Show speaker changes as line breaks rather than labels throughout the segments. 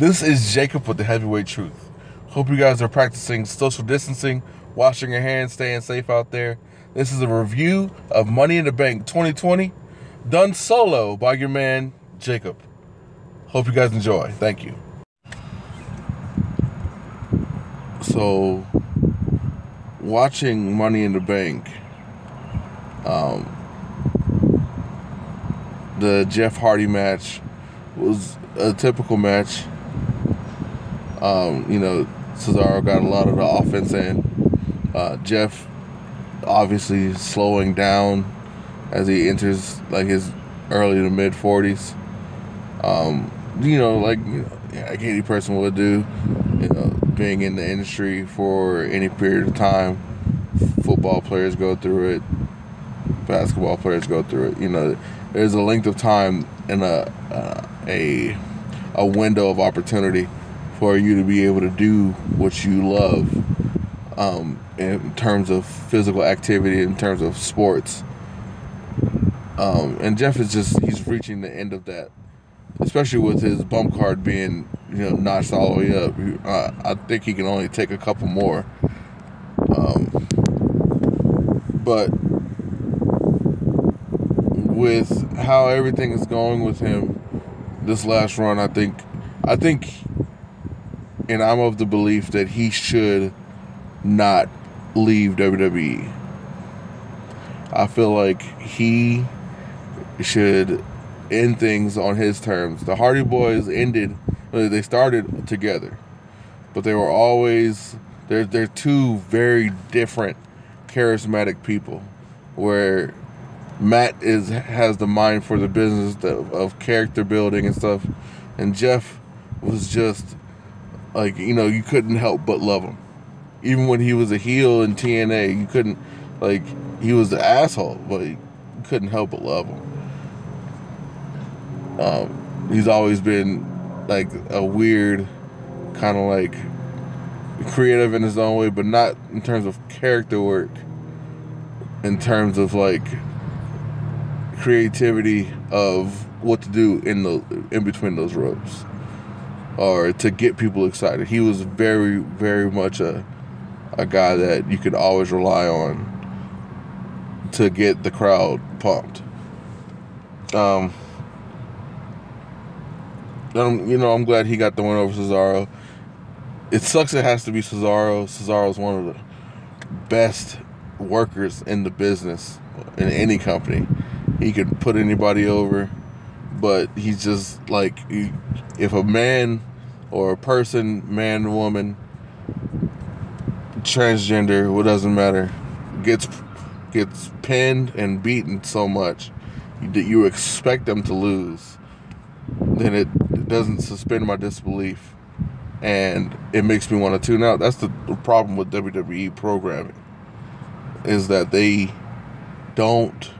This is Jacob with the Heavyweight Truth. Hope you guys are practicing social distancing, washing your hands, staying safe out there. This is a review of Money in the Bank 2020, done solo by your man, Jacob. Hope you guys enjoy. Thank you. So, watching Money in the Bank, um, the Jeff Hardy match was a typical match. Um, you know, Cesaro got a lot of the offense in. Uh, Jeff obviously slowing down as he enters like his early to mid 40s. Um, you know, like, you know, like any person would do, you know, being in the industry for any period of time. Football players go through it, basketball players go through it. You know, there's a length of time and a, uh, a, a window of opportunity for you to be able to do what you love um, in terms of physical activity, in terms of sports. Um, and Jeff is just, he's reaching the end of that, especially with his bump card being, you know, notched all the way up. Uh, I think he can only take a couple more. Um, but with how everything is going with him this last run, I think, I think and I'm of the belief that he should not leave WWE. I feel like he should end things on his terms. The Hardy Boys ended, they started together, but they were always, they're, they're two very different, charismatic people where Matt is has the mind for the business of, of character building and stuff, and Jeff was just like you know you couldn't help but love him. Even when he was a heel in tna you couldn't like he was the asshole but you couldn't help but love him. Um, he's always been like a weird kind of like creative in his own way but not in terms of character work. In terms of like creativity of what to do in the in between those ropes or to get people excited. He was very, very much a a guy that you could always rely on to get the crowd pumped. Um, you know, I'm glad he got the win over Cesaro. It sucks it has to be Cesaro. Cesaro's one of the best workers in the business in any company. He can put anybody over, but he's just like if a man or a person, man, woman, transgender, what doesn't matter, gets gets pinned and beaten so much that you expect them to lose, then it, doesn't suspend my disbelief, and it makes me want to tune out. That's the problem with WWE programming, is that they don't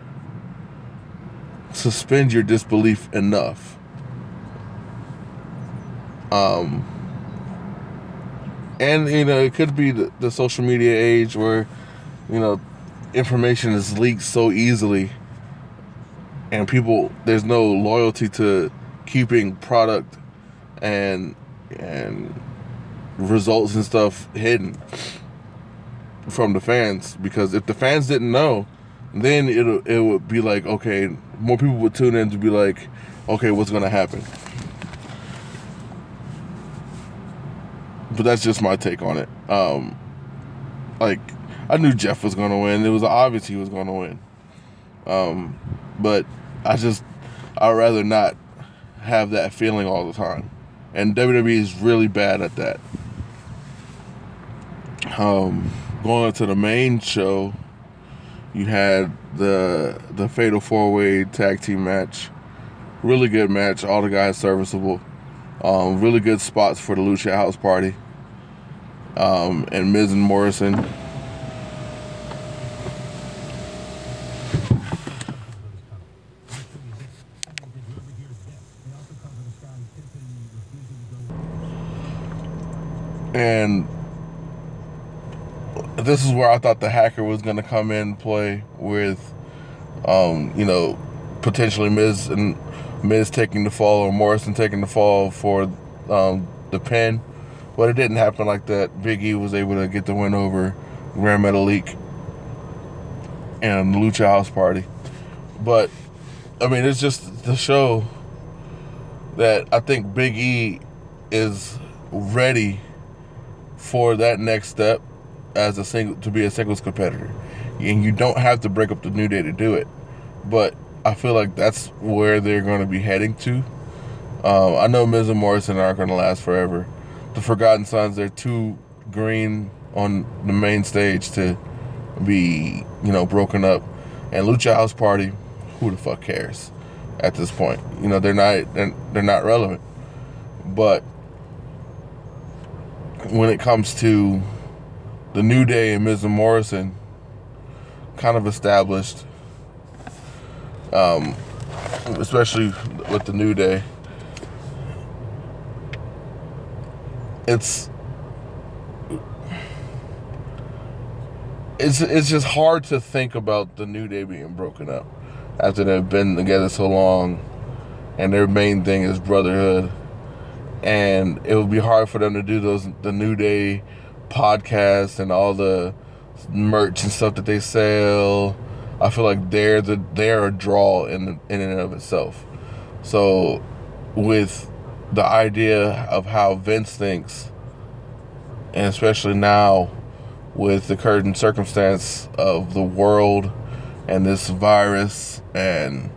suspend your disbelief enough. Um, and you know, it could be the, the social media age where you know information is leaked so easily, and people there's no loyalty to keeping product and and results and stuff hidden from the fans because if the fans didn't know then it it would be like okay more people would tune in to be like okay what's to happen but that's just my take on it. Um, like I knew Jeff was to win. It was obvious he was to win. Um, but I just I'd rather not have that feeling all the time. And WWE is really bad at that. Um, going to the main show, you had the the Fatal Four Way Tag Team match. Really good match. All the guys serviceable. Um, really good spots for the Lucha House Party um, and Miz and Morrison. And this is where I thought the hacker was going to come in play with, um, you know, potentially Miz and Miz taking the fall or Morrison taking the fall for um, the pin, but it didn't happen like that. Big E was able to get the win over Gran Metalik and Lucha House Party. But I mean, it's just the show that I think Big E is ready for that next step as a single to be a singles competitor. And you don't have to break up the New Day to do it. But I feel like that's where they're going to be heading to. Um, I know Miz and Morrison aren't going to last forever. The Forgotten Sons, they're too green on the main stage to be, you know, broken up. And Lucha House Party, who the fuck cares at this point? You know, they're not they're, they're not relevant. But when it comes to the New Day and Miz Morrison, kind of established, um, especially with the New Day. It's it's it's just hard to think about the New Day being broken up after they've been together so long, and their main thing is brotherhood and it would be hard for them to do those the New Day podcast and all the merch and stuff that they sell. I feel like they're the they're a draw in in and of itself. So with the idea of how Vince thinks, and especially now with the current circumstance of the world and this virus and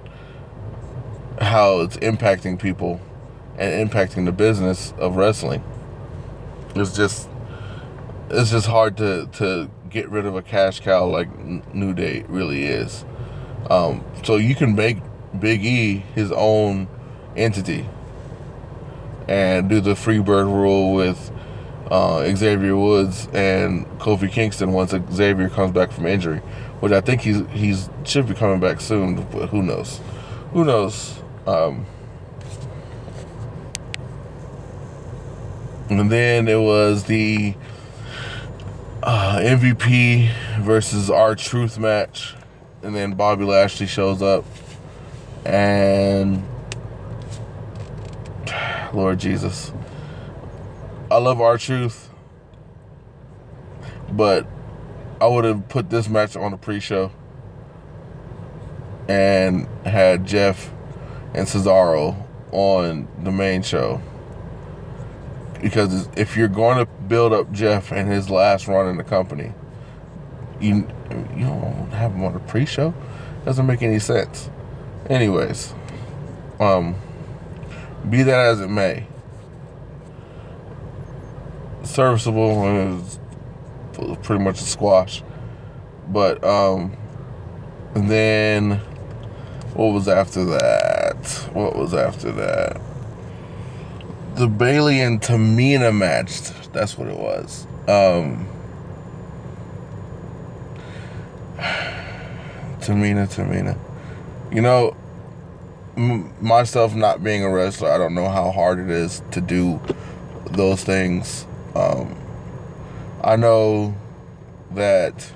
how it's impacting people and impacting the business of wrestling. It's just it's just hard to to get rid of a cash cow like New Day really is. Um, so you can make Big E his own entity and do the Freebird rule with uh, Xavier Woods and Kofi Kingston once Xavier comes back from injury, which I think he's he's should be coming back soon, but who knows? Who knows? Um, And then it was the uh, MVP versus R-Truth match. And then Bobby Lashley shows up. And Lord Jesus. I love R-Truth. But I would have put this match on the pre-show and had Jeff and Cesaro on the main show because if you're going to build up Jeff and his last run in the company, you you don't have him on a pre-show. Doesn't make any sense. Anyways, um, be that as it may, serviceable and pretty much a squash. But um, then what was after that? What was after that? The Bayley and Tamina match. That's what it was. Um, Tamina, Tamina. You know, m- myself not being a wrestler, I don't know how hard it is to do those things. Um, I know that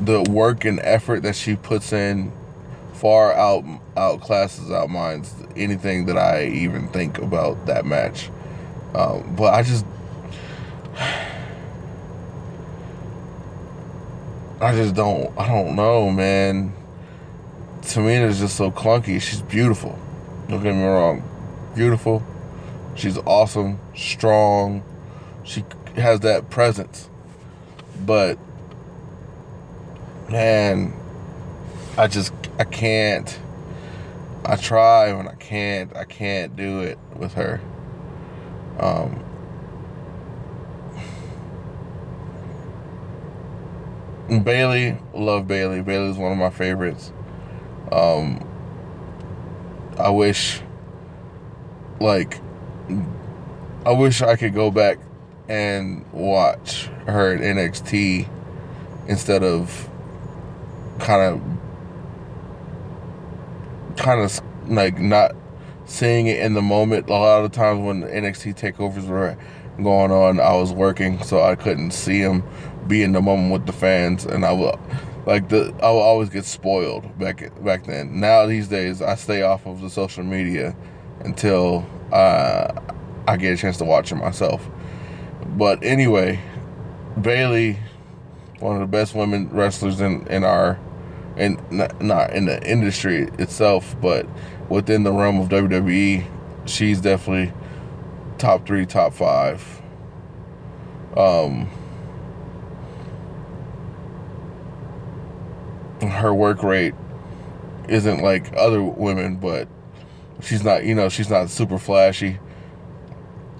the work and effort that she puts in far out outclasses out minds anything that I even think about that match. Um, but I just I just don't I don't know, man. Tamina is just so clunky. She's beautiful. Don't get me wrong. Beautiful. She's awesome, strong. She has that presence. But man, I just I can't. I try when I can't. I can't do it with her. Um, Bayley, love Bayley. Bayley's one of my favorites. Um, I wish, like, I wish I could go back and watch her at NXT instead of kind of kind of like not seeing it in the moment. A lot of times when NXT takeovers were going on, I was working, so I couldn't see them be in the moment with the fans, and I will like the I will always get spoiled back back then. Now these days, I stay off of the social media until uh, I get a chance to watch it myself. But anyway, Bayley, one of the best women wrestlers in in our in not, not in the industry itself, but within the realm of WWE, she's definitely top three, top five. Um, her work rate isn't like other women, but she's not, you know, she's not super flashy.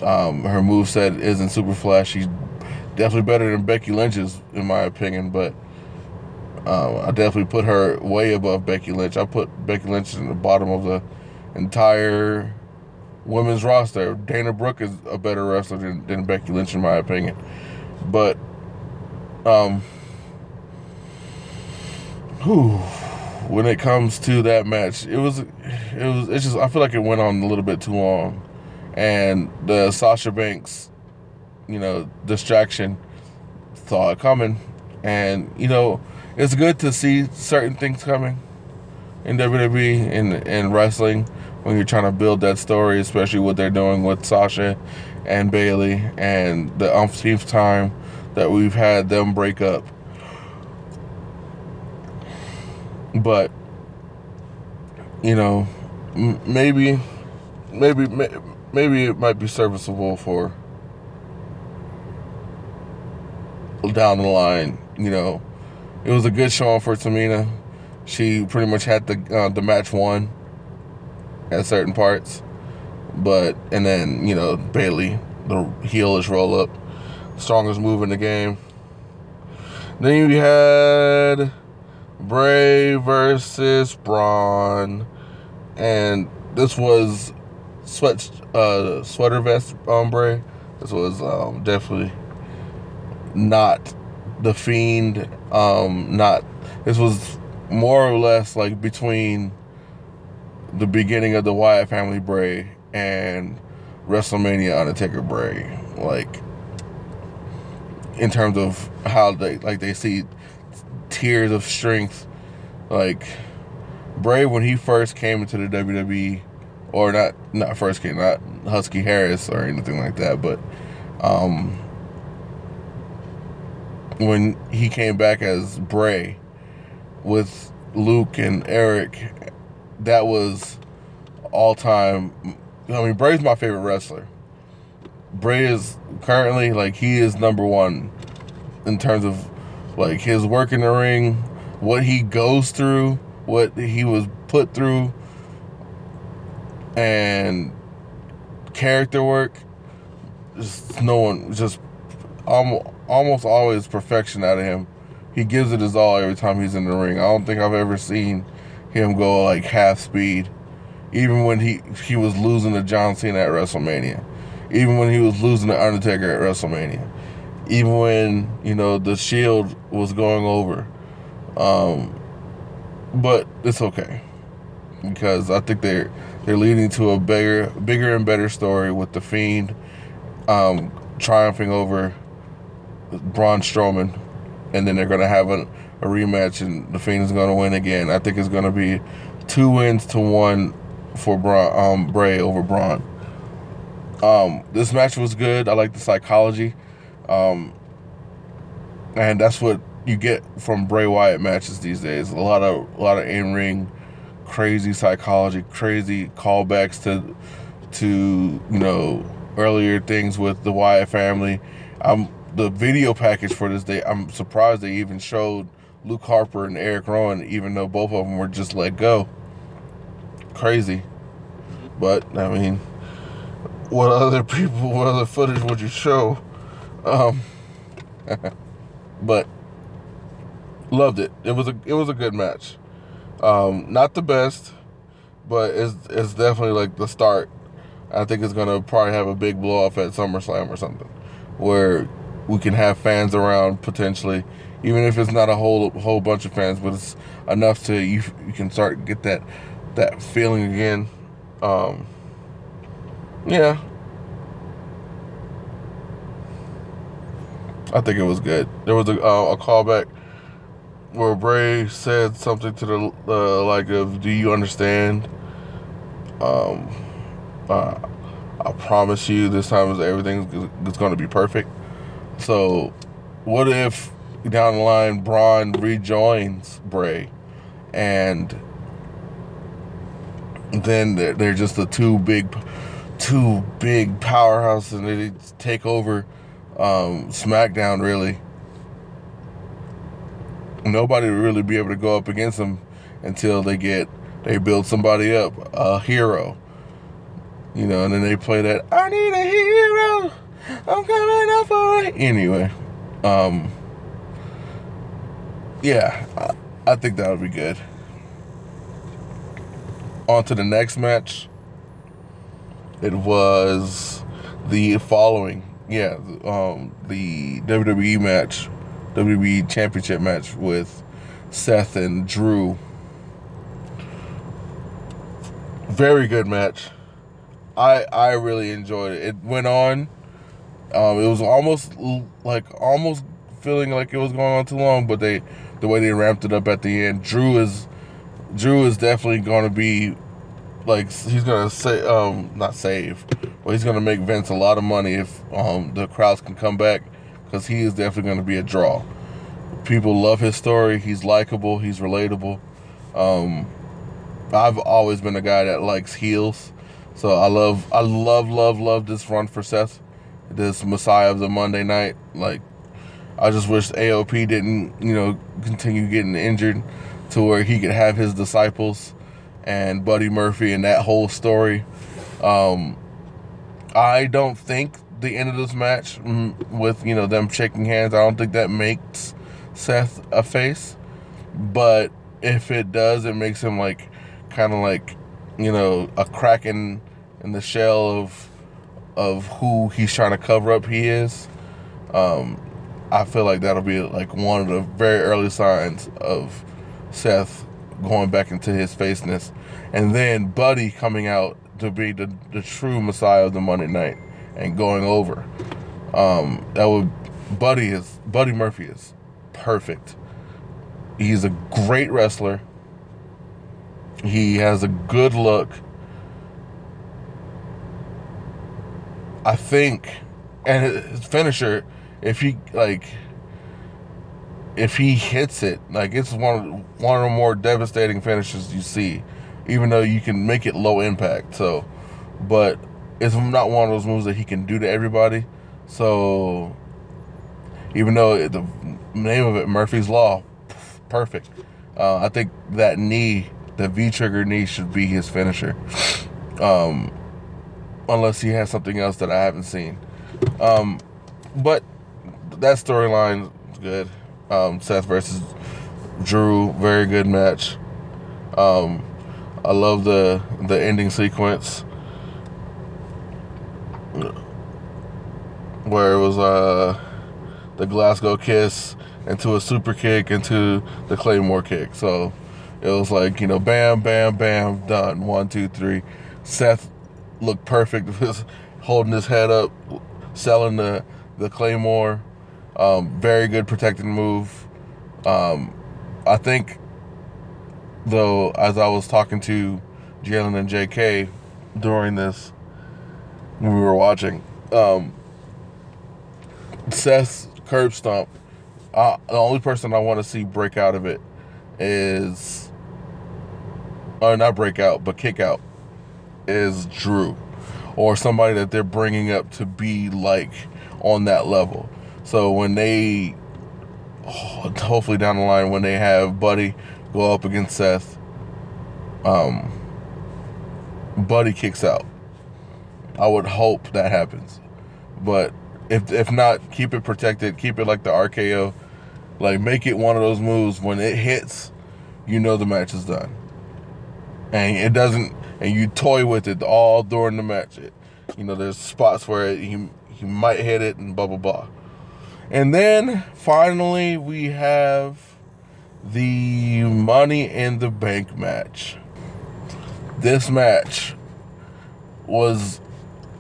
Um, her move set isn't super flashy. Definitely better than Becky Lynch's, in my opinion, but um, I definitely put her way above Becky Lynch. I put Becky Lynch in the bottom of the entire women's roster. Dana Brooke is a better wrestler than, than Becky Lynch, in my opinion. But, um, whew, when it comes to that match, it was, it was, it's just, I feel like it went on a little bit too long. And the Sasha Banks, you know, distraction saw it coming. And, you know, it's good to see certain things coming in WWE and in wrestling when you're trying to build that story, especially what they're doing with Sasha and Bayley and the umpteenth time that we've had them break up. But you know, maybe, maybe, maybe it might be serviceable for down the line. You know, it was a good showing for Tamina. She pretty much had the uh, the match won at certain parts, but and then you know Bayley the heelish roll up, strongest move in the game. Then you had Bray versus Braun, and this was sweat uh, sweater vest on Bray. This was um, definitely not the fiend um not this was more or less like between the beginning of the Wyatt family Bray and WrestleMania Undertaker Bray like in terms of how they like they see tiers of strength. Like Bray when he first came into the WWE or not not first came not Husky Harris or anything like that but um when he came back as Bray with Luke and Eric, that was all time. I mean, Bray's my favorite wrestler. Bray is currently like he is number one in terms of like his work in the ring, what he goes through, what he was put through, and character work. Just no one just almost almost always perfection out of him. He gives it his all every time he's in the ring. I don't think I've ever seen him go like half speed. Even when he he was losing to John Cena at WrestleMania. Even when he was losing to Undertaker at WrestleMania. Even when, you know, the Shield was going over. Um, but it's okay. Because I think they're they're leading to a bigger bigger and better story with the Fiend um, triumphing over Braun Strowman, and then they're to have a, a rematch, and the Fiend is to win again. I think it's to be two wins to one for Braun, um, Bray over Braun. Um, this match was good. I like the psychology, um, and that's what you get from Bray Wyatt matches these days. A lot of a lot of in ring, crazy psychology, crazy callbacks to to you know earlier things with the Wyatt family. I'm the video package for this day, I'm surprised they even showed Luke Harper and Eric Rowan, even though both of them were just let go. Crazy. But, I mean, what other people, what other footage would you show? Um, but loved it. It was a it was a good match. Um, not the best, but it's it's definitely like the start. I think it's gonna probably have a big blow off at SummerSlam or something, where we can have fans around potentially, even if it's not a whole whole bunch of fans, but it's enough to you you can start get that that feeling again. Um, yeah, I think it was good. There was a, uh, a callback where Bray said something to the uh, like of, "Do you understand?" Um, uh, I promise you this time is everything is going to be perfect. So, what if down the line Braun rejoins Bray, and then they're, just the two big, two big powerhouses, and they take over um, SmackDown really. Nobody would really be able to go up against them until they get they build somebody up, a hero. You know, and then they play that I need a hero. I'm coming up for. Anyway, um, yeah, I, I think that would be good. On to the next match. It was the following yeah, um, the WWE match, WWE Championship match with Seth and Drew. Very good match. I I really enjoyed it. It went on. Um, it was almost like almost feeling like it was going on too long, but they the way they ramped it up at the end. Drew is Drew is definitely going to be like he's gonna say um not save, but he's gonna make Vince a lot of money if um the crowds can come back because he is definitely gonna be a draw. People love his story. He's likable. He's relatable. Um, I've always been a guy that likes heels, so I love I love love love this run for Seth, this Messiah of the Monday Night. Like I just wish AOP didn't you know continue getting injured to where he could have his disciples and Buddy Murphy and that whole story. Um, I don't think the end of this match mm, with you know them shaking hands, I don't think that makes Seth a face. But if it does, it makes him like kind of like you know a crack in in the shell of of who he's trying to cover up he is. Um, I feel like that'll be like one of the very early signs of Seth going back into his faceness, and then Buddy coming out to be the, the true Messiah of the Monday Night and going over. Um, that would Buddy is Buddy Murphy is perfect. He's a great wrestler. He has a good look. I think, and his finisher, if he like if he hits it, like it's one one of the more devastating finishes you see, even though you can make it low impact. So, but it's not one of those moves that he can do to everybody. So, even though the name of it Murphy's Law, perfect. Uh, I think that knee, the V trigger knee, should be his finisher. Um, unless he has something else that I haven't seen. Um, but that storyline good um, Seth versus Drew, very good match. Um, I love the the ending sequence where it was uh, the Glasgow kiss into a super kick into the Claymore kick. So it was like you know, bam, bam, bam, done. One, two, three. Seth looked perfect, was holding his head up, selling the the Claymore. Um, very good protecting move. Um, I think, though, as I was talking to Jalen and JK during this, when we were watching, um, Seth's curb stomp, uh, the only person I want to see break out of it is, or not break out, but kick out, is Drew. Or somebody that they're bringing up to be like on that level. So when they, hopefully down the line, when they have Buddy go up against Seth, um, Buddy kicks out. I would hope that happens, but if if not, keep it protected. Keep it like the RKO. Like make it one of those moves when it hits, you know the match is done, and it doesn't. And you toy with it all during the match. It, you know, there's spots where he he might hit it and blah blah blah. And then finally, we have the Money in the Bank match. This match was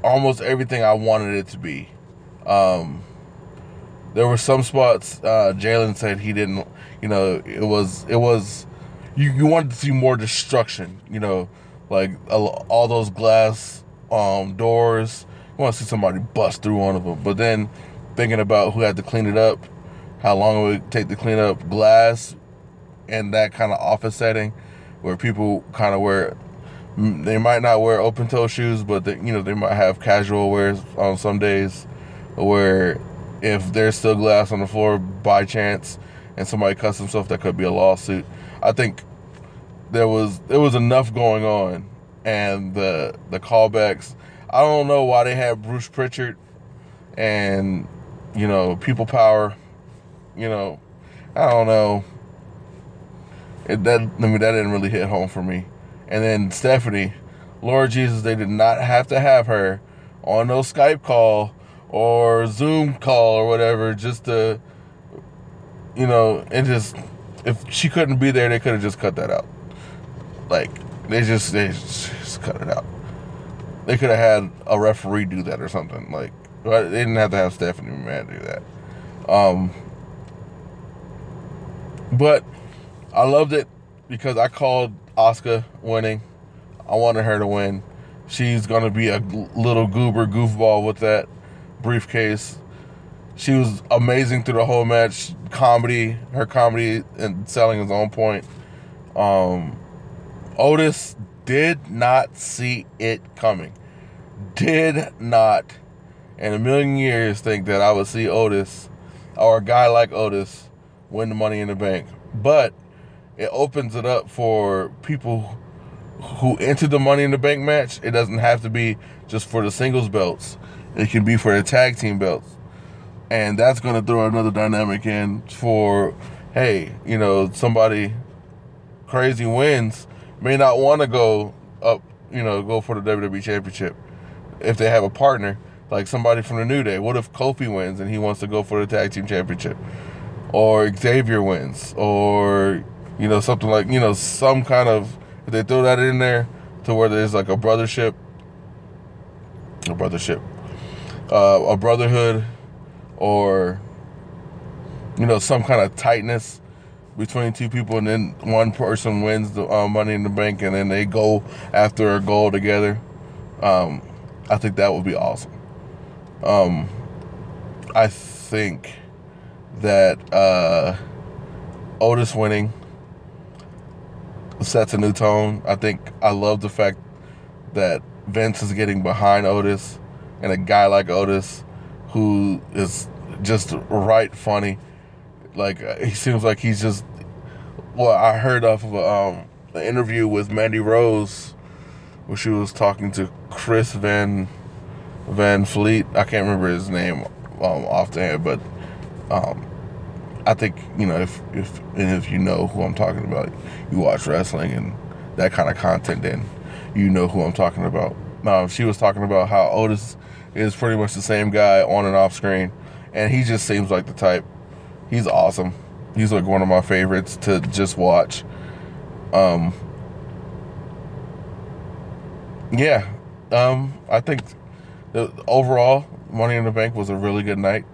almost everything I wanted it to be. Um, there were some spots uh, Jalen said he didn't. You know, it was it was you you wanted to see more destruction. You know, like all those glass um, doors. You want to see somebody bust through one of them. But then thinking about who had to clean it up, how long it would take to clean up glass in that kind of office setting where people kind of wear they might not wear open toe shoes but they, you know they might have casual wears on some days where if there's still glass on the floor by chance and somebody cuts themselves that could be a lawsuit i think there was there was enough going on and the the callbacks i don't know why they had bruce pritchard and you know people power you know i don't know it, that I mean that didn't really hit home for me. And then Stephanie, Lord Jesus, they did not have to have her on no Skype call or Zoom call or whatever just to, you know, and just if she couldn't be there, they could have just cut that out. Like they just they just cut it out. They could have had a referee do that or something. Like they didn't have to have Stephanie McMahon do that. Um, but I loved it because I called Asuka winning. I wanted her to win. She's gonna be a little goober goofball with that briefcase. She was amazing through the whole match. Comedy, her comedy and selling is on point. Um, Otis did not see it coming. Did not, in a million years, think that I would see Otis or a guy like Otis win the Money in the Bank. But it opens it up for people who enter the Money in the Bank match. It doesn't have to be just for the singles belts. It can be for the tag team belts. And that's going to throw another dynamic in for, hey, you know, somebody crazy wins may not want to go up, you know, go for the WWE Championship if they have a partner, like somebody from the New Day. What if Kofi wins and he wants to go for the Tag Team Championship? Or Xavier wins, or you know, something like, you know, some kind of, if they throw that in there to where there's like a brothership, a brothership, uh, a brotherhood, or, you know, some kind of tightness between two people, and then one person wins the uh, money in the bank, and then they go after a goal together. Um, I think that would be awesome. Um, I think that uh, Otis winning sets a new tone. I think I love the fact that Vince is getting behind Otis and a guy like Otis who is just right funny. Like uh, he seems like he's just. Well, I heard off of um, an interview with Mandy Rose where she was talking to Chris Van Van Vliet. I can't remember his name um, off the head, but um, I think you know if if and if you know who I'm talking about, you watch wrestling and that kind of content, then you know who I'm talking about. Um, she was talking about how Otis is pretty much the same guy on and off screen, and he just seems like the type. He's awesome. He's like one of my favorites to just watch. Um, yeah, um, I think the, overall Money in the Bank was a really good night.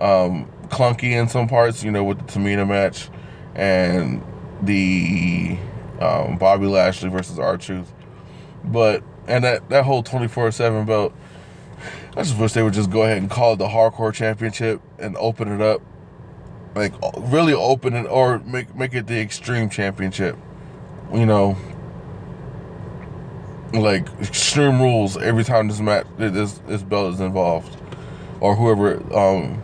Um, clunky in some parts, you know, with the Tamina match and the um, Bobby Lashley versus R-Truth. But and that that whole 24/7 belt, I just wish they would just go ahead and call it the Hardcore Championship and open it up, like really open it or make make it the Extreme Championship. You know, like extreme rules every time this match this this belt is involved, or whoever um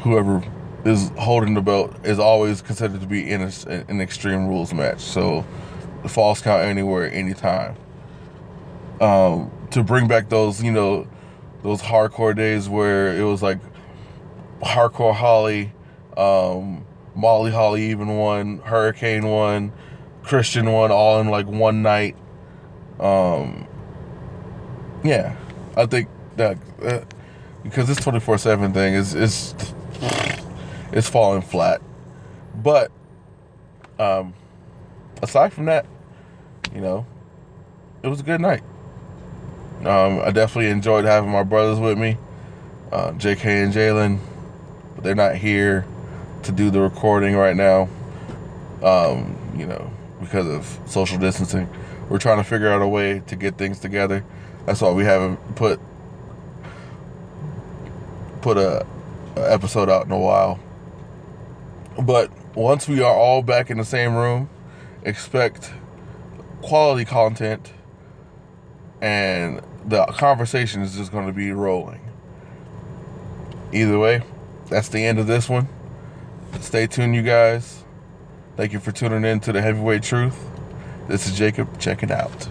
whoever is holding the belt is always considered to be in a, an extreme rules match. So the false count anywhere, anytime. Um, to bring back those, you know, those hardcore days where it was like hardcore Holly, um, Molly Holly even won, Hurricane won, Christian won, all in like one night. Um, yeah, I think that uh, because this twenty four seven thing is is it's falling flat. But um, aside from that, you know, it was a good night. Um, I definitely enjoyed having my brothers with me, uh, JK and Jalen. But they're not here to do the recording right now. Um, you know, because of social distancing. We're trying to figure out a way to get things together That's why we haven't put put a, a episode out in a while. But once we are all back in the same room, expect quality content and the conversation is just going to be rolling. Either way, that's the end of this one. Stay tuned, you guys. Thank you for tuning in to the Heavyweight Truth. This is Jacob checking out.